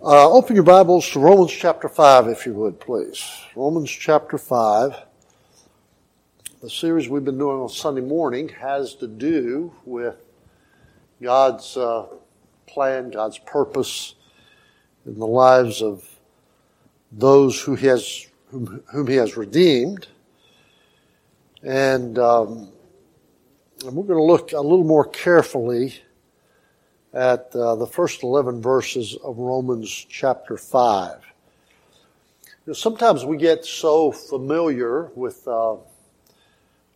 Uh, open your Bibles to Romans chapter 5, if you would, please. Romans chapter 5. The series we've been doing on Sunday morning has to do with God's uh, plan, God's purpose in the lives of those who he has, whom, whom He has redeemed. And, um, and we're going to look a little more carefully at uh, the first 11 verses of Romans chapter 5. You know, sometimes we get so familiar with uh,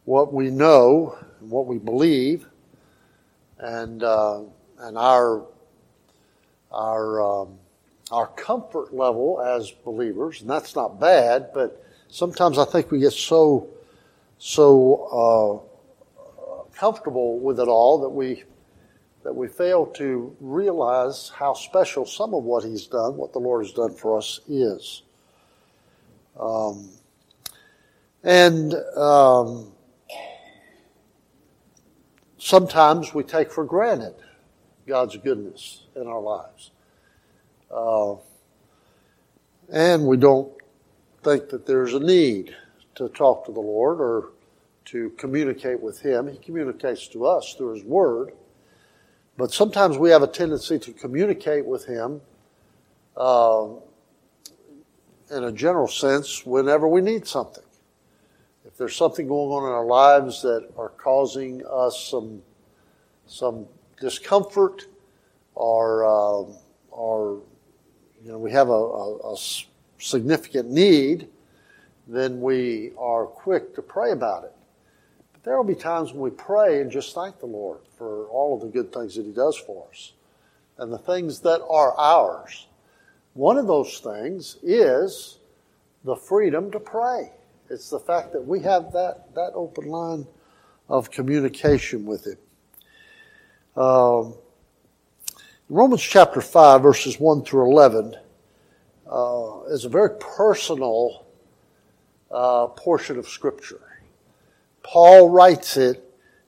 what we know and what we believe and, uh, and our, our, um, our comfort level as believers, and that's not bad, but sometimes I think we get so, so uh, comfortable with it all that we that we fail to realize how special some of what He's done, what the Lord has done for us, is. Um, and um, sometimes we take for granted God's goodness in our lives. Uh, and we don't think that there's a need to talk to the Lord or to communicate with Him. He communicates to us through His Word. But sometimes we have a tendency to communicate with Him uh, in a general sense whenever we need something. If there's something going on in our lives that are causing us some some discomfort, or uh, or you know we have a, a, a significant need, then we are quick to pray about it. There will be times when we pray and just thank the Lord for all of the good things that He does for us and the things that are ours. One of those things is the freedom to pray. It's the fact that we have that, that open line of communication with Him. Um, Romans chapter 5, verses 1 through 11, uh, is a very personal uh, portion of Scripture. Paul writes it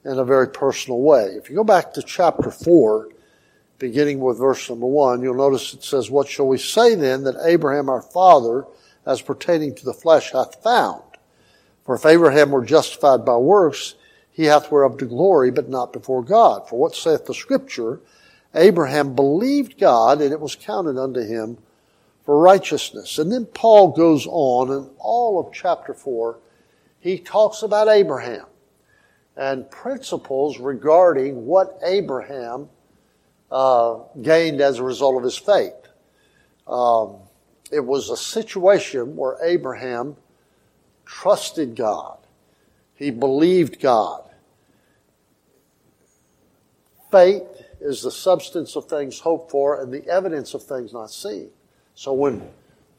in a very personal way. If you go back to chapter 4, beginning with verse number 1, you'll notice it says, What shall we say then that Abraham our father, as pertaining to the flesh, hath found? For if Abraham were justified by works, he hath whereof to glory, but not before God. For what saith the Scripture? Abraham believed God, and it was counted unto him for righteousness. And then Paul goes on in all of chapter 4 he talks about Abraham and principles regarding what Abraham uh, gained as a result of his faith. Um, it was a situation where Abraham trusted God. He believed God. Faith is the substance of things hoped for and the evidence of things not seen. So when,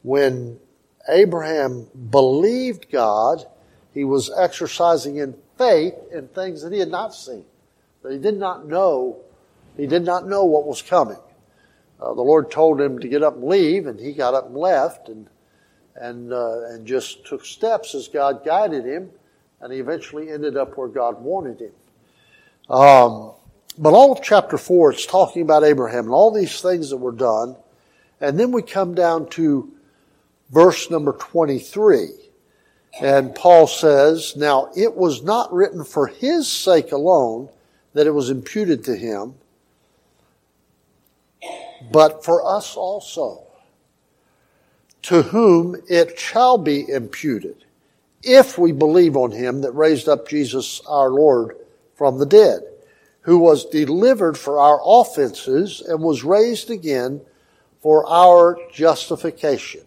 when Abraham believed God, he was exercising in faith in things that he had not seen, that he did not know. He did not know what was coming. Uh, the Lord told him to get up and leave, and he got up and left, and and uh, and just took steps as God guided him, and he eventually ended up where God wanted him. Um, but all of chapter four, it's talking about Abraham and all these things that were done, and then we come down to verse number twenty-three. And Paul says, Now it was not written for his sake alone that it was imputed to him, but for us also, to whom it shall be imputed, if we believe on him that raised up Jesus our Lord from the dead, who was delivered for our offenses and was raised again for our justification.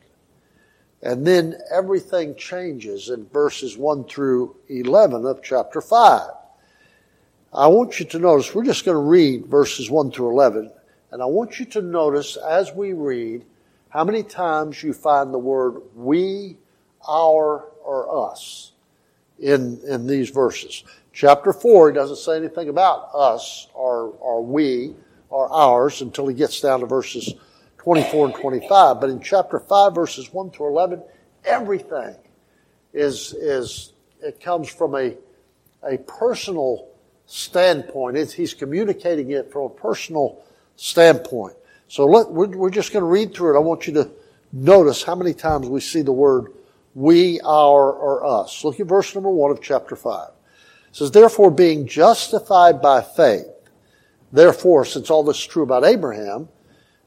And then everything changes in verses 1 through 11 of chapter 5. I want you to notice, we're just going to read verses 1 through 11, and I want you to notice as we read how many times you find the word we, our, or us in, in these verses. Chapter 4, he doesn't say anything about us or, or we or ours until he gets down to verses 24 and 25. But in chapter 5, verses 1 through 11, everything is, is it comes from a, a personal standpoint. It's, he's communicating it from a personal standpoint. So let, we're, we're just going to read through it. I want you to notice how many times we see the word we, our, or us. Look at verse number one of chapter five. It says, therefore being justified by faith, therefore, since all this is true about Abraham,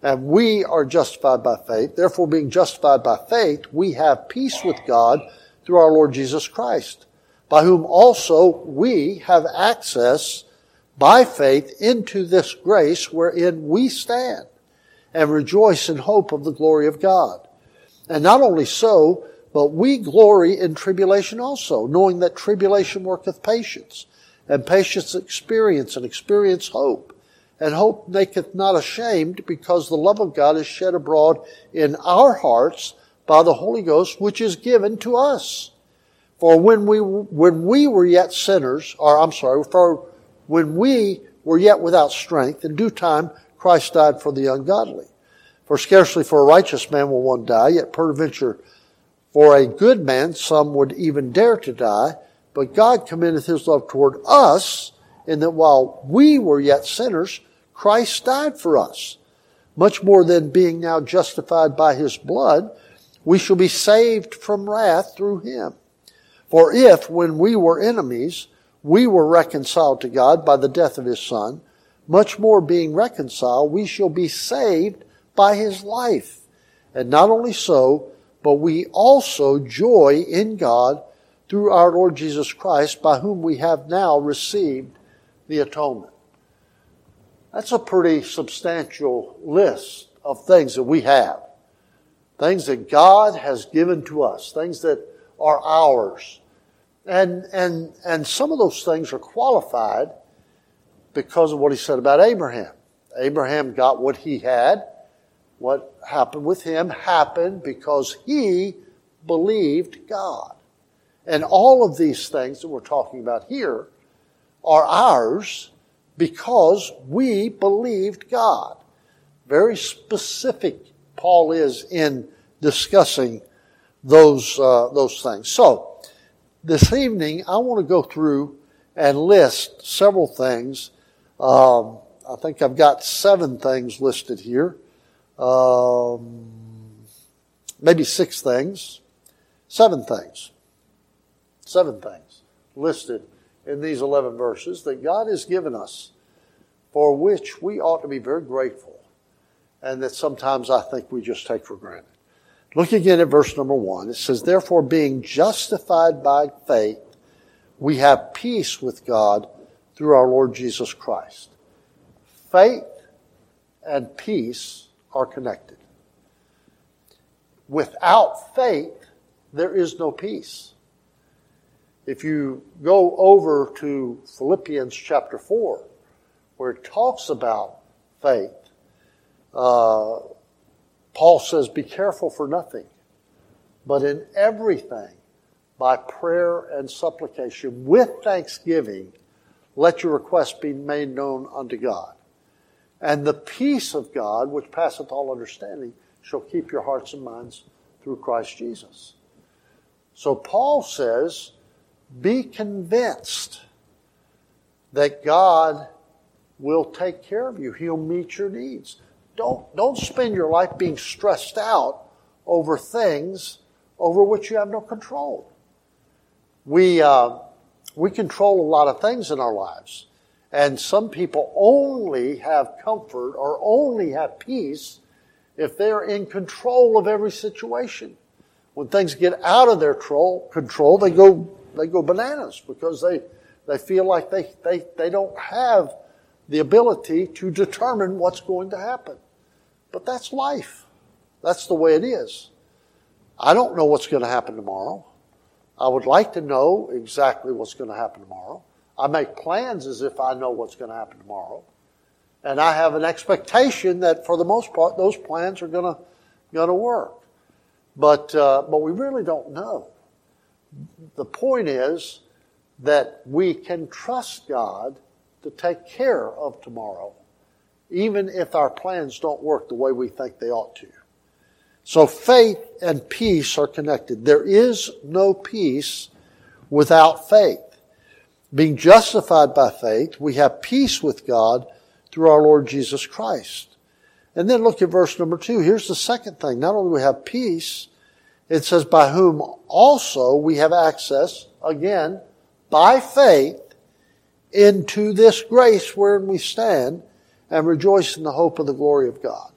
and we are justified by faith, therefore being justified by faith, we have peace with God through our Lord Jesus Christ, by whom also we have access by faith into this grace wherein we stand and rejoice in hope of the glory of God. And not only so, but we glory in tribulation also, knowing that tribulation worketh patience, and patience experience, and experience hope. And hope maketh not ashamed, because the love of God is shed abroad in our hearts by the Holy Ghost, which is given to us. For when we, when we were yet sinners, or I'm sorry, for when we were yet without strength, in due time Christ died for the ungodly. For scarcely for a righteous man will one die, yet peradventure for a good man some would even dare to die. But God commendeth his love toward us, in that while we were yet sinners, Christ died for us. Much more than being now justified by his blood, we shall be saved from wrath through him. For if, when we were enemies, we were reconciled to God by the death of his Son, much more being reconciled, we shall be saved by his life. And not only so, but we also joy in God through our Lord Jesus Christ, by whom we have now received the atonement. That's a pretty substantial list of things that we have. Things that God has given to us, things that are ours. And, and, and some of those things are qualified because of what he said about Abraham. Abraham got what he had. What happened with him happened because he believed God. And all of these things that we're talking about here are ours because we believed God. Very specific Paul is in discussing those, uh, those things. So, this evening, I want to go through and list several things. Um, I think I've got seven things listed here. Um, maybe six things. Seven things. Seven things listed in these 11 verses that God has given us for which we ought to be very grateful and that sometimes I think we just take for granted. Look again at verse number one. It says, Therefore, being justified by faith, we have peace with God through our Lord Jesus Christ. Faith and peace are connected. Without faith, there is no peace. If you go over to Philippians chapter 4, where it talks about faith, uh, Paul says, Be careful for nothing, but in everything, by prayer and supplication, with thanksgiving, let your requests be made known unto God. And the peace of God, which passeth all understanding, shall keep your hearts and minds through Christ Jesus. So Paul says, be convinced that God will take care of you. He'll meet your needs. Don't, don't spend your life being stressed out over things over which you have no control. We, uh, we control a lot of things in our lives. And some people only have comfort or only have peace if they're in control of every situation. When things get out of their control, they go, they go bananas because they, they feel like they, they, they don't have the ability to determine what's going to happen. But that's life. That's the way it is. I don't know what's going to happen tomorrow. I would like to know exactly what's going to happen tomorrow. I make plans as if I know what's going to happen tomorrow. And I have an expectation that for the most part, those plans are going to, going to work. But, uh, but we really don't know. The point is that we can trust God to take care of tomorrow even if our plans don't work the way we think they ought to. So faith and peace are connected. There is no peace without faith. Being justified by faith, we have peace with God through our Lord Jesus Christ. And then look at verse number two. Here's the second thing. Not only do we have peace, it says, by whom also we have access, again, by faith, into this grace wherein we stand and rejoice in the hope of the glory of God.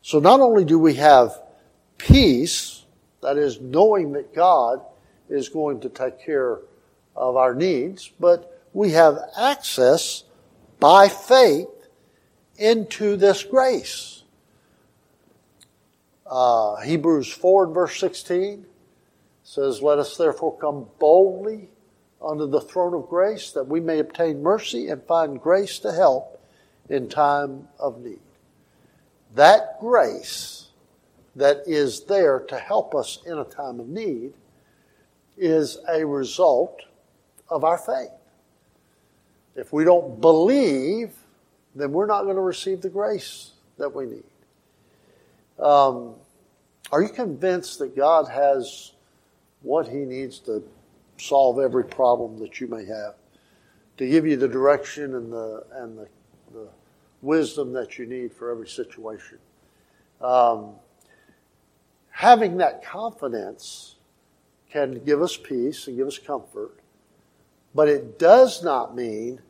So not only do we have peace, that is knowing that God is going to take care of our needs, but we have access by faith into this grace. Uh, Hebrews 4 and verse 16 says, Let us therefore come boldly under the throne of grace that we may obtain mercy and find grace to help in time of need. That grace that is there to help us in a time of need is a result of our faith. If we don't believe, then we're not going to receive the grace that we need. Um, are you convinced that God has what He needs to solve every problem that you may have, to give you the direction and the and the, the wisdom that you need for every situation? Um, having that confidence can give us peace and give us comfort, but it does not mean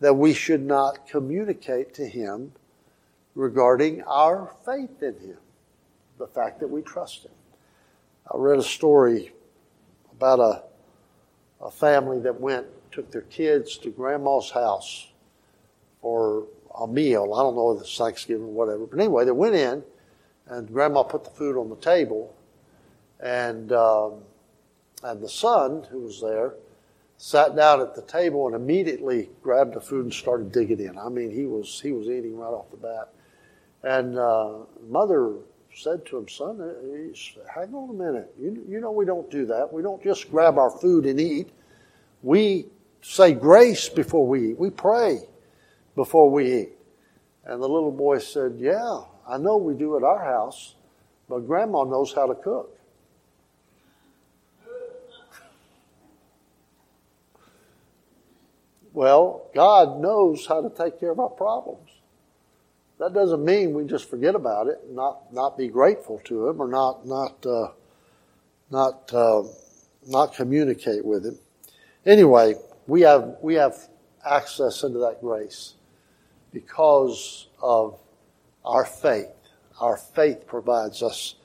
that we should not communicate to Him regarding our faith in Him, the fact that we trust Him. I read a story about a, a family that went, took their kids to grandma's house for a meal. I don't know if it's Thanksgiving or whatever. But anyway, they went in, and grandma put the food on the table, and um, and the son who was there sat down at the table and immediately grabbed the food and started digging in. I mean, he was he was eating right off the bat. And uh, mother said to him, "Son, uh, hang on a minute. You, you know we don't do that. We don't just grab our food and eat. We say grace before we eat. We pray before we eat." And the little boy said, "Yeah, I know we do at our house, but Grandma knows how to cook." Well, God knows how to take care of our problems. That doesn't mean we just forget about it, and not not be grateful to Him, or not not uh, not uh, not communicate with Him. Anyway, we have we have access into that grace because of our faith. Our faith provides us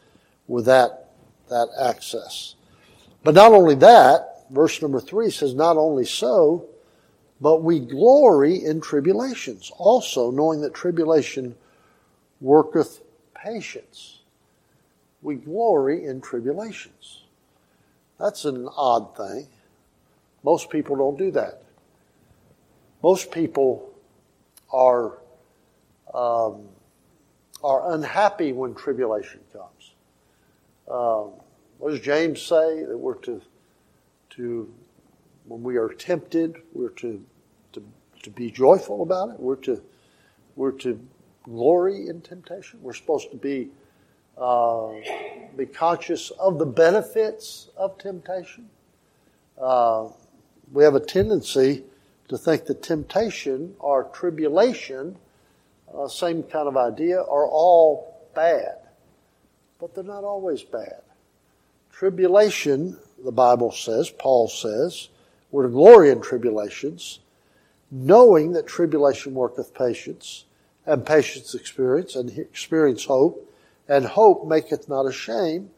with that that access. But not only that, verse number three says, not only so, but we glory in tribulations, also knowing that tribulation worketh patience. We glory in tribulations. That's an odd thing. Most people don't do that. Most people are um, are unhappy when tribulation comes. Um, what does James say that we're to to when we are tempted, we're to, to, to be joyful about it. We're to, we're to glory in temptation. We're supposed to be, uh, be conscious of the benefits of temptation. Uh, we have a tendency to think that temptation or tribulation, uh, same kind of idea, are all bad. But they're not always bad. Tribulation, the Bible says, Paul says, we're to glory in tribulations, knowing that tribulation worketh patience, and patience experience, and experience hope, and hope maketh not ashamed,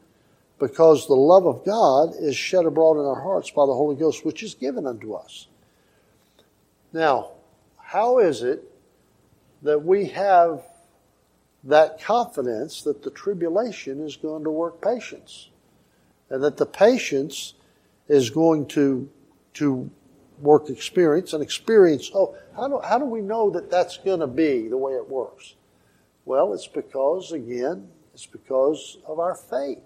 because the love of God is shed abroad in our hearts by the Holy Ghost, which is given unto us. Now, how is it that we have that confidence that the tribulation is going to work patience? And that the patience is going to to work experience and experience oh how do, how do we know that that's going to be the way it works? Well it's because again it's because of our faith.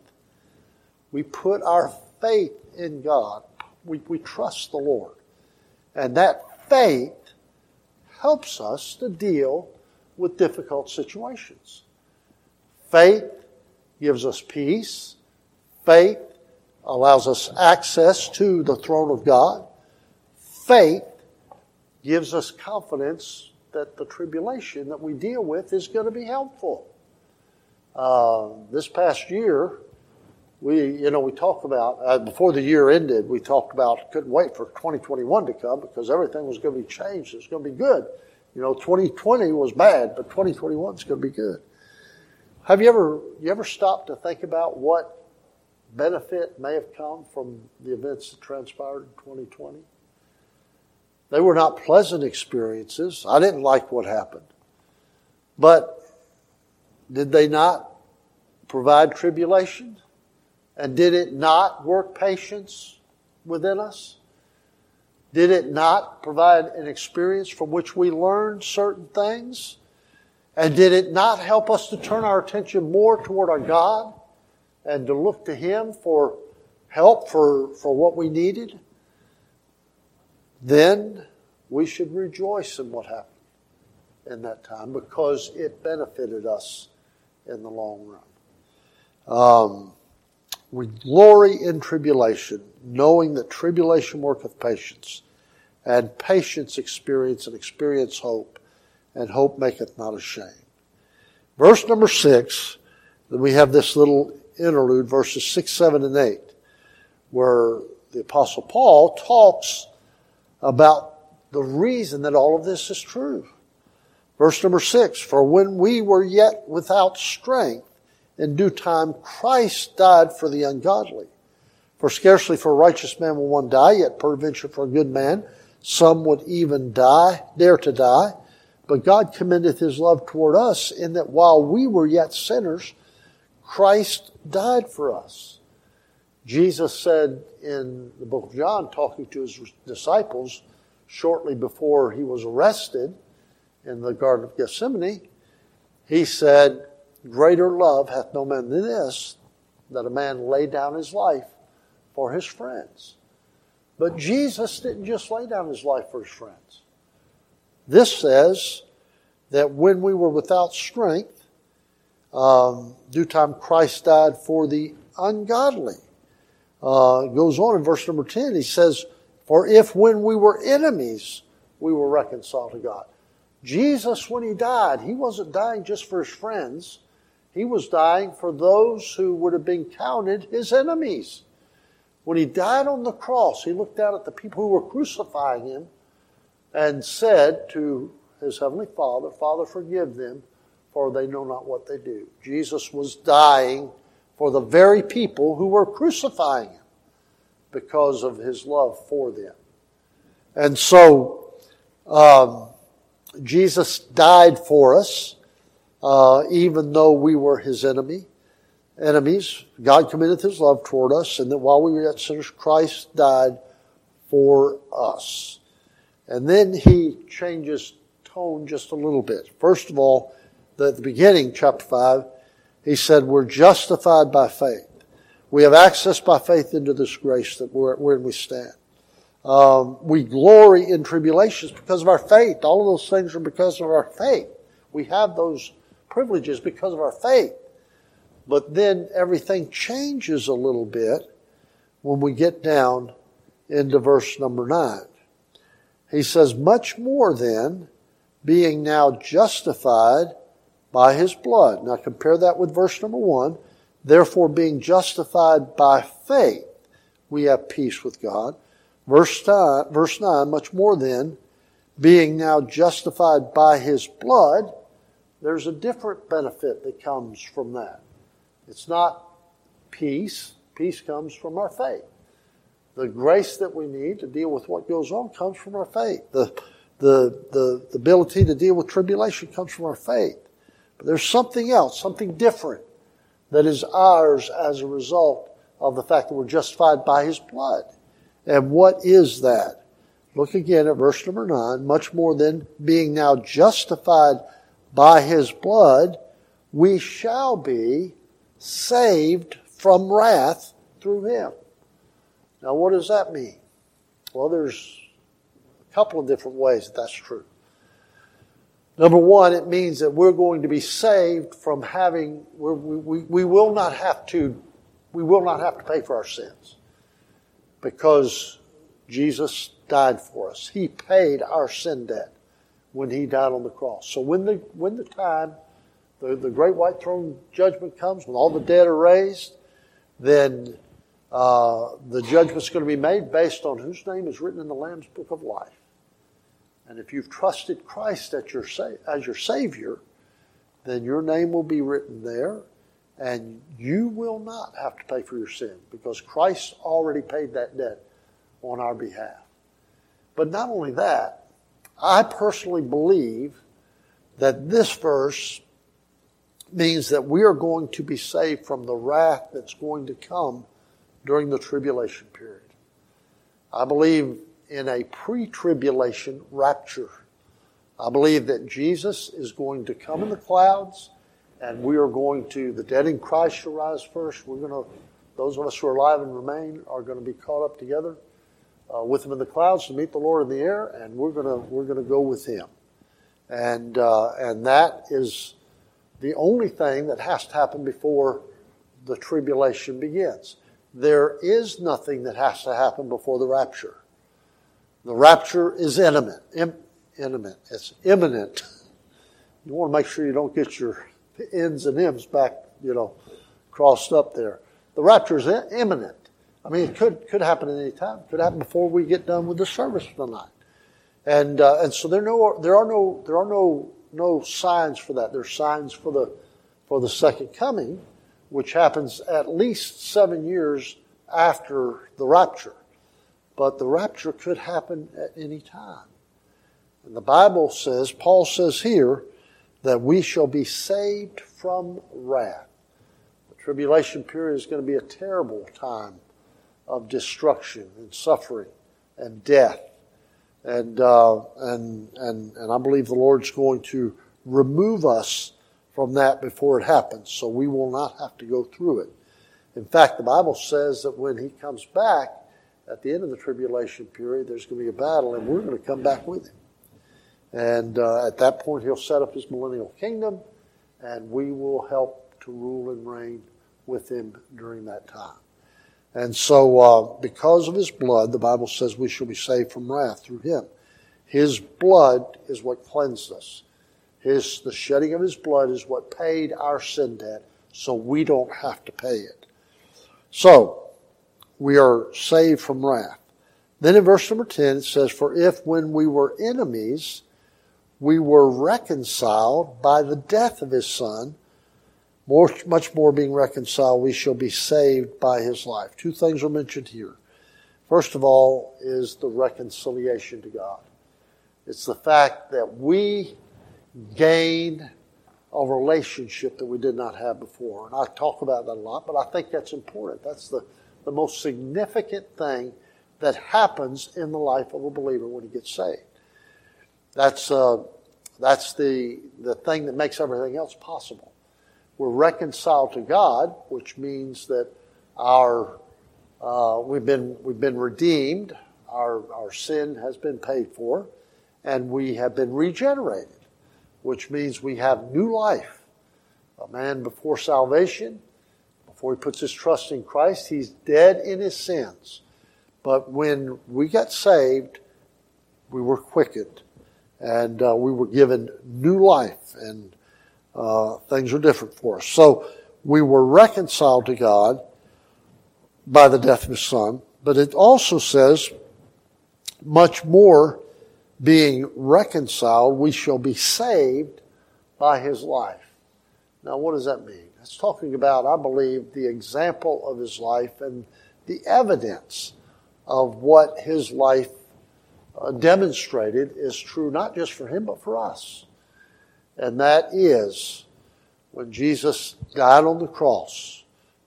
We put our faith in god. We, we trust the lord. And that faith helps us to deal with difficult situations. Faith gives us peace. Faith allows us access to the throne of God. Faith gives us confidence that the tribulation that we deal with is going to be helpful. Uh, this past year, we, you know, we talked about, uh, before the year ended, we talked about, couldn't wait for 2021 to come because everything was going to be changed. It's going to be good. You know, 2020 was bad, but 2021 is going to be good. Have you ever, you ever stopped to think about what benefit may have come from the events that transpired in 2020? They were not pleasant experiences. I didn't like what happened. But did they not provide tribulation? And did it not work patience within us? Did it not provide an experience from which we learned certain things? And did it not help us to turn our attention more toward our God and to look to Him for help for, for what we needed? Then we should rejoice in what happened in that time because it benefited us in the long run. Um, we glory in tribulation, knowing that tribulation worketh patience, and patience experience, and experience hope, and hope maketh not ashamed. Verse number six, we have this little interlude, verses six, seven, and eight, where the Apostle Paul talks about the reason that all of this is true. Verse number six, for when we were yet without strength, in due time Christ died for the ungodly. For scarcely for a righteous man will one die, yet peradventure for a good man some would even die, dare to die. But God commendeth his love toward us in that while we were yet sinners, Christ died for us. Jesus said in the book of John, talking to his disciples shortly before he was arrested in the Garden of Gethsemane, he said, Greater love hath no man than this, that a man lay down his life for his friends. But Jesus didn't just lay down his life for his friends. This says that when we were without strength, um, due time Christ died for the ungodly. Uh, goes on in verse number 10, he says, For if when we were enemies, we were reconciled to God. Jesus, when he died, he wasn't dying just for his friends. He was dying for those who would have been counted his enemies. When he died on the cross, he looked out at the people who were crucifying him and said to his heavenly Father, Father, forgive them, for they know not what they do. Jesus was dying for the very people who were crucifying him because of his love for them. And so, um, Jesus died for us uh, even though we were his enemy, enemies. God commendeth his love toward us, and that while we were yet sinners, Christ died for us. And then he changes tone just a little bit. First of all, at the beginning, chapter 5, he said, We're justified by faith. We have access by faith into this grace that we're, wherein we stand. Um, we glory in tribulations because of our faith. All of those things are because of our faith. We have those privileges because of our faith. But then everything changes a little bit when we get down into verse number 9. He says, Much more then, being now justified by his blood. Now compare that with verse number 1. Therefore, being justified by faith, we have peace with God. Verse 9, verse 9 much more then, being now justified by his blood, there's a different benefit that comes from that. It's not peace. Peace comes from our faith. The grace that we need to deal with what goes on comes from our faith. The, the, the, the ability to deal with tribulation comes from our faith. But there's something else, something different that is ours as a result of the fact that we're justified by His blood. And what is that? Look again at verse number nine. Much more than being now justified by his blood, we shall be saved from wrath through him. Now, what does that mean? Well, there's a couple of different ways that that's true. Number one, it means that we're going to be saved from having, we, we, we will not have to, we will not have to pay for our sins because Jesus died for us. He paid our sin debt when he died on the cross. So when the, when the time, the, the great white throne judgment comes, when all the dead are raised, then uh, the judgment's going to be made based on whose name is written in the Lamb's Book of Life. And if you've trusted Christ as your, as your Savior, then your name will be written there, and you will not have to pay for your sin because Christ already paid that debt on our behalf. But not only that, I personally believe that this verse means that we are going to be saved from the wrath that's going to come during the tribulation period. I believe in a pre tribulation rapture. I believe that Jesus is going to come in the clouds and we are going to, the dead in Christ shall rise first. We're going to, those of us who are alive and remain are going to be caught up together uh, with him in the clouds to meet the Lord in the air, and we're going to we're going to go with him, and uh, and that is the only thing that has to happen before the tribulation begins. There is nothing that has to happen before the rapture. The rapture is imminent. Im- imminent. It's imminent. You want to make sure you don't get your N's and M's back, you know, crossed up there. The rapture is imminent. I mean, it could could happen at any time. It could happen before we get done with the service for the night. And uh, and so there no there are no there are no no signs for that. There's signs for the for the second coming, which happens at least seven years after the rapture. But the rapture could happen at any time. And the Bible says, Paul says here, that we shall be saved from wrath. The tribulation period is going to be a terrible time of destruction and suffering and death. And, uh, and, and, and I believe the Lord's going to remove us from that before it happens, so we will not have to go through it. In fact, the Bible says that when He comes back at the end of the tribulation period, there's going to be a battle, and we're going to come back with Him. And uh, at that point, He'll set up His millennial kingdom, and we will help to rule and reign with Him during that time. And so, uh, because of his blood, the Bible says we shall be saved from wrath through him. His blood is what cleansed us. His, the shedding of his blood is what paid our sin debt, so we don't have to pay it. So, we are saved from wrath. Then in verse number 10, it says, For if when we were enemies, we were reconciled by the death of his son, more, much more being reconciled, we shall be saved by his life. Two things are mentioned here. First of all is the reconciliation to God. It's the fact that we gain a relationship that we did not have before. And I talk about that a lot, but I think that's important. That's the, the most significant thing that happens in the life of a believer when he gets saved. That's, uh, that's the, the thing that makes everything else possible. We're reconciled to God, which means that our uh, we've been we've been redeemed. Our our sin has been paid for, and we have been regenerated, which means we have new life. A man before salvation, before he puts his trust in Christ, he's dead in his sins. But when we got saved, we were quickened, and uh, we were given new life and uh, things are different for us. So we were reconciled to God by the death of his son, but it also says, much more being reconciled, we shall be saved by his life. Now, what does that mean? It's talking about, I believe, the example of his life and the evidence of what his life uh, demonstrated is true, not just for him, but for us and that is when Jesus died on the cross.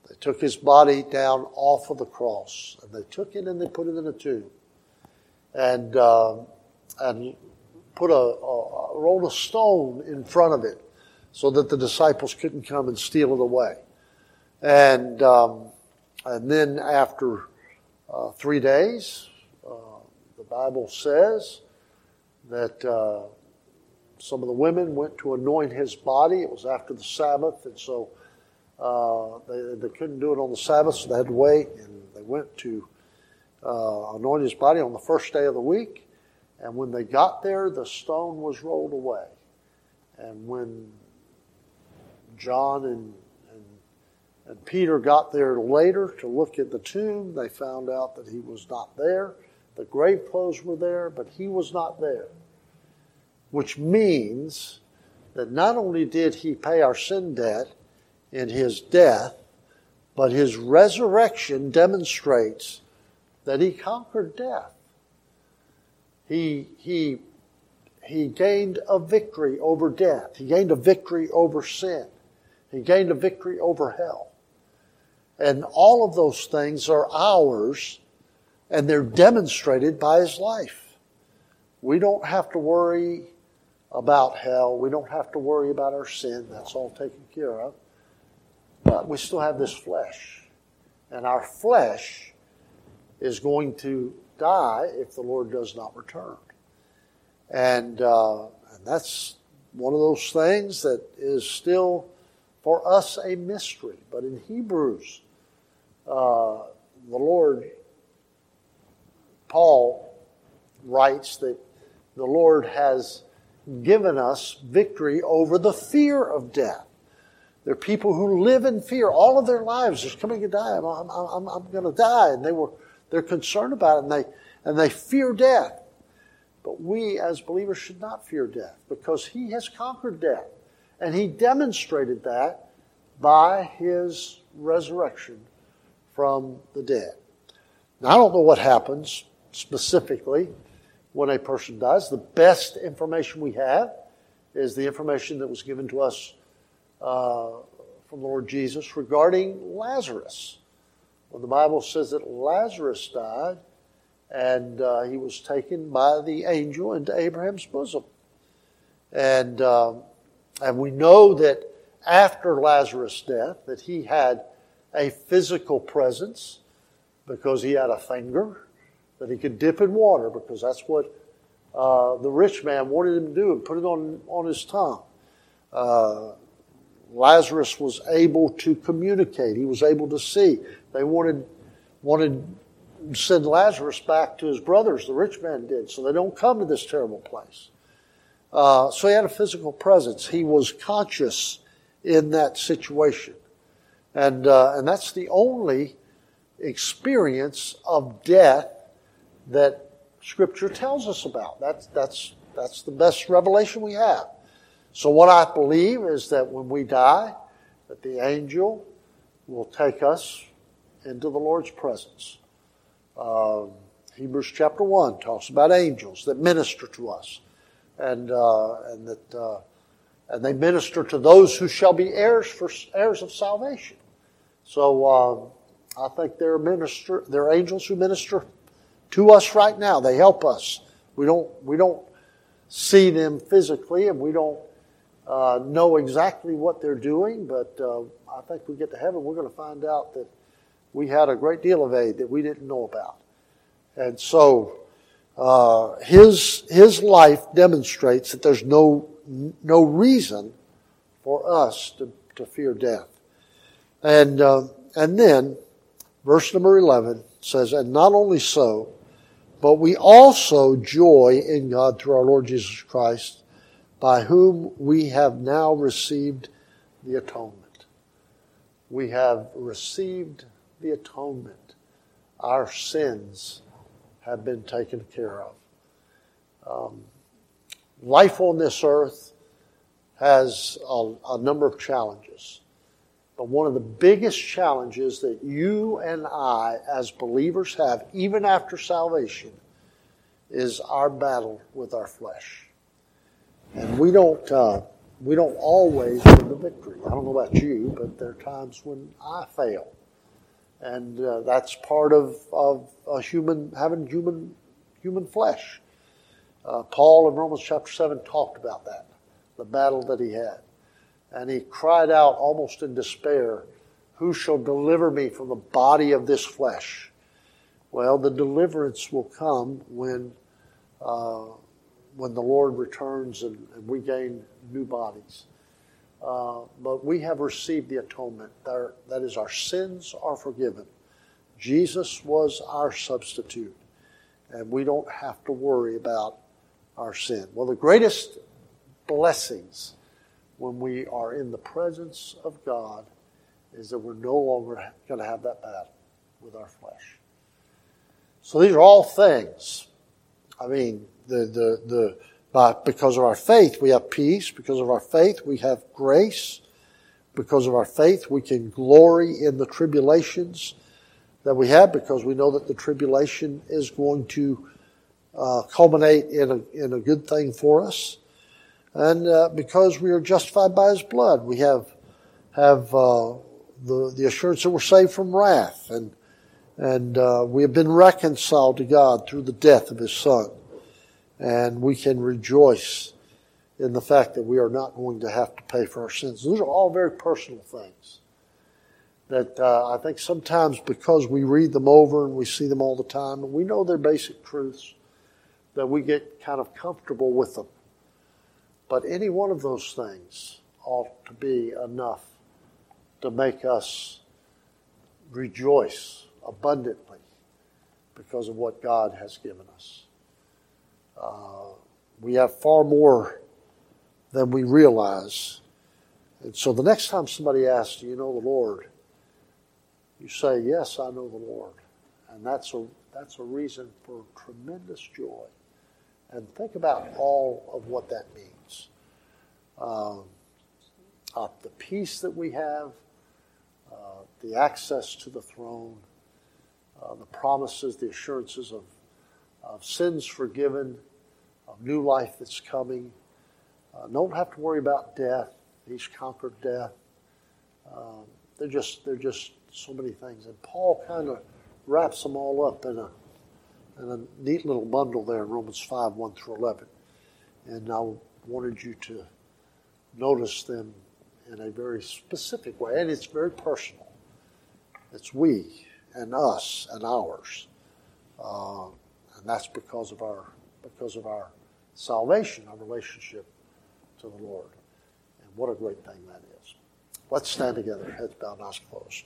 They took his body down off of the cross, and they took it and they put it in a tomb, and uh, and put a, a rolled a stone in front of it, so that the disciples couldn't come and steal it away, and um, and then after uh, three days, uh, the Bible says that uh, some of the women went to anoint his body. It was after the Sabbath, and so uh, they, they couldn't do it on the Sabbath, so they had to wait. And they went to uh, anoint his body on the first day of the week. And when they got there, the stone was rolled away. And when John and, and, and Peter got there later to look at the tomb, they found out that he was not there. The grave clothes were there, but he was not there. Which means that not only did he pay our sin debt in his death, but his resurrection demonstrates that he conquered death. He, he, he gained a victory over death. He gained a victory over sin. He gained a victory over hell. And all of those things are ours and they're demonstrated by his life. We don't have to worry about hell. We don't have to worry about our sin. That's all taken care of. But we still have this flesh. And our flesh is going to die if the Lord does not return. And, uh, and that's one of those things that is still for us a mystery. But in Hebrews, uh, the Lord, Paul writes that the Lord has given us victory over the fear of death. There are people who live in fear all of their lives. There's coming a die. I'm, I'm, I'm, I'm going to die. And they were, they're concerned about it and they, and they fear death. But we as believers should not fear death because he has conquered death. And he demonstrated that by his resurrection from the dead. Now, I don't know what happens specifically when a person dies. The best information we have is the information that was given to us uh, from the Lord Jesus regarding Lazarus. When the Bible says that Lazarus died and uh, he was taken by the angel into Abraham's bosom. And, um, and we know that after Lazarus' death that he had a physical presence because he had a finger that he could dip in water because that's what uh, the rich man wanted him to do and put it on, on his tongue. Uh, Lazarus was able to communicate. He was able to see. They wanted, wanted send Lazarus back to his brothers, the rich man did, so they don't come to this terrible place. Uh, so he had a physical presence. He was conscious in that situation. And, uh, and that's the only experience of death that Scripture tells us about. That's, that's, that's the best revelation we have. So what I believe is that when we die, that the angel will take us into the Lord's presence. Um, Hebrews chapter 1 talks about angels that minister to us. And, uh, and that, uh, and they minister to those who shall be heirs for heirs of salvation. So, um, I think there are minister, there are angels who minister to us right now. They help us. We don't, we don't see them physically and we don't uh, know exactly what they're doing, but uh, I think we get to heaven, we're going to find out that we had a great deal of aid that we didn't know about. And so, uh, his, his life demonstrates that there's no, no reason for us to, to fear death. And, uh, and then, verse number 11 says, And not only so, but we also joy in God through our Lord Jesus Christ by whom we have now received the atonement. We have received the atonement. Our sins have been taken care of. Um, life on this earth has a, a number of challenges. But one of the biggest challenges that you and I, as believers, have, even after salvation, is our battle with our flesh. And we don't, uh, we don't always win the victory. I don't know about you, but there are times when I fail. And uh, that's part of, of a human, having human, human flesh. Uh, Paul in Romans chapter 7 talked about that, the battle that he had. And he cried out almost in despair, Who shall deliver me from the body of this flesh? Well, the deliverance will come when uh, when the Lord returns and, and we gain new bodies. Uh, but we have received the atonement. That is, our sins are forgiven. Jesus was our substitute, and we don't have to worry about our sin. Well, the greatest blessings when we are in the presence of God is that we're no longer going to have that battle with our flesh. So these are all things. I mean, the, the, the, because of our faith, we have peace. Because of our faith, we have grace. Because of our faith, we can glory in the tribulations that we have because we know that the tribulation is going to uh, culminate in a, in a good thing for us. And uh, because we are justified by His blood, we have, have uh, the, the assurance that we're saved from wrath. And, and uh, we have been reconciled to God through the death of His Son. And we can rejoice in the fact that we are not going to have to pay for our sins. Those are all very personal things that uh, I think sometimes because we read them over and we see them all the time and we know they're basic truths, that we get kind of comfortable with them. But any one of those things ought to be enough to make us rejoice abundantly because of what God has given us. Uh, we have far more than we realize. And so the next time somebody asks, Do you know the Lord? you say, Yes, I know the Lord. And that's a, that's a reason for tremendous joy. And think about all of what that means. Um, uh, the peace that we have, uh, the access to the throne, uh, the promises, the assurances of, of sins forgiven, of new life that's coming. Uh, don't have to worry about death. He's conquered death. Um, they're just they're just so many things. And Paul kind of wraps them all up in a, in a neat little bundle there in Romans 5 1 through 11. And I wanted you to notice them in a very specific way. And it's very personal. It's we and us and ours. Uh, and that's because of our because of our salvation, our relationship to the Lord. And what a great thing that is. Let's stand together, heads bowed, eyes closed.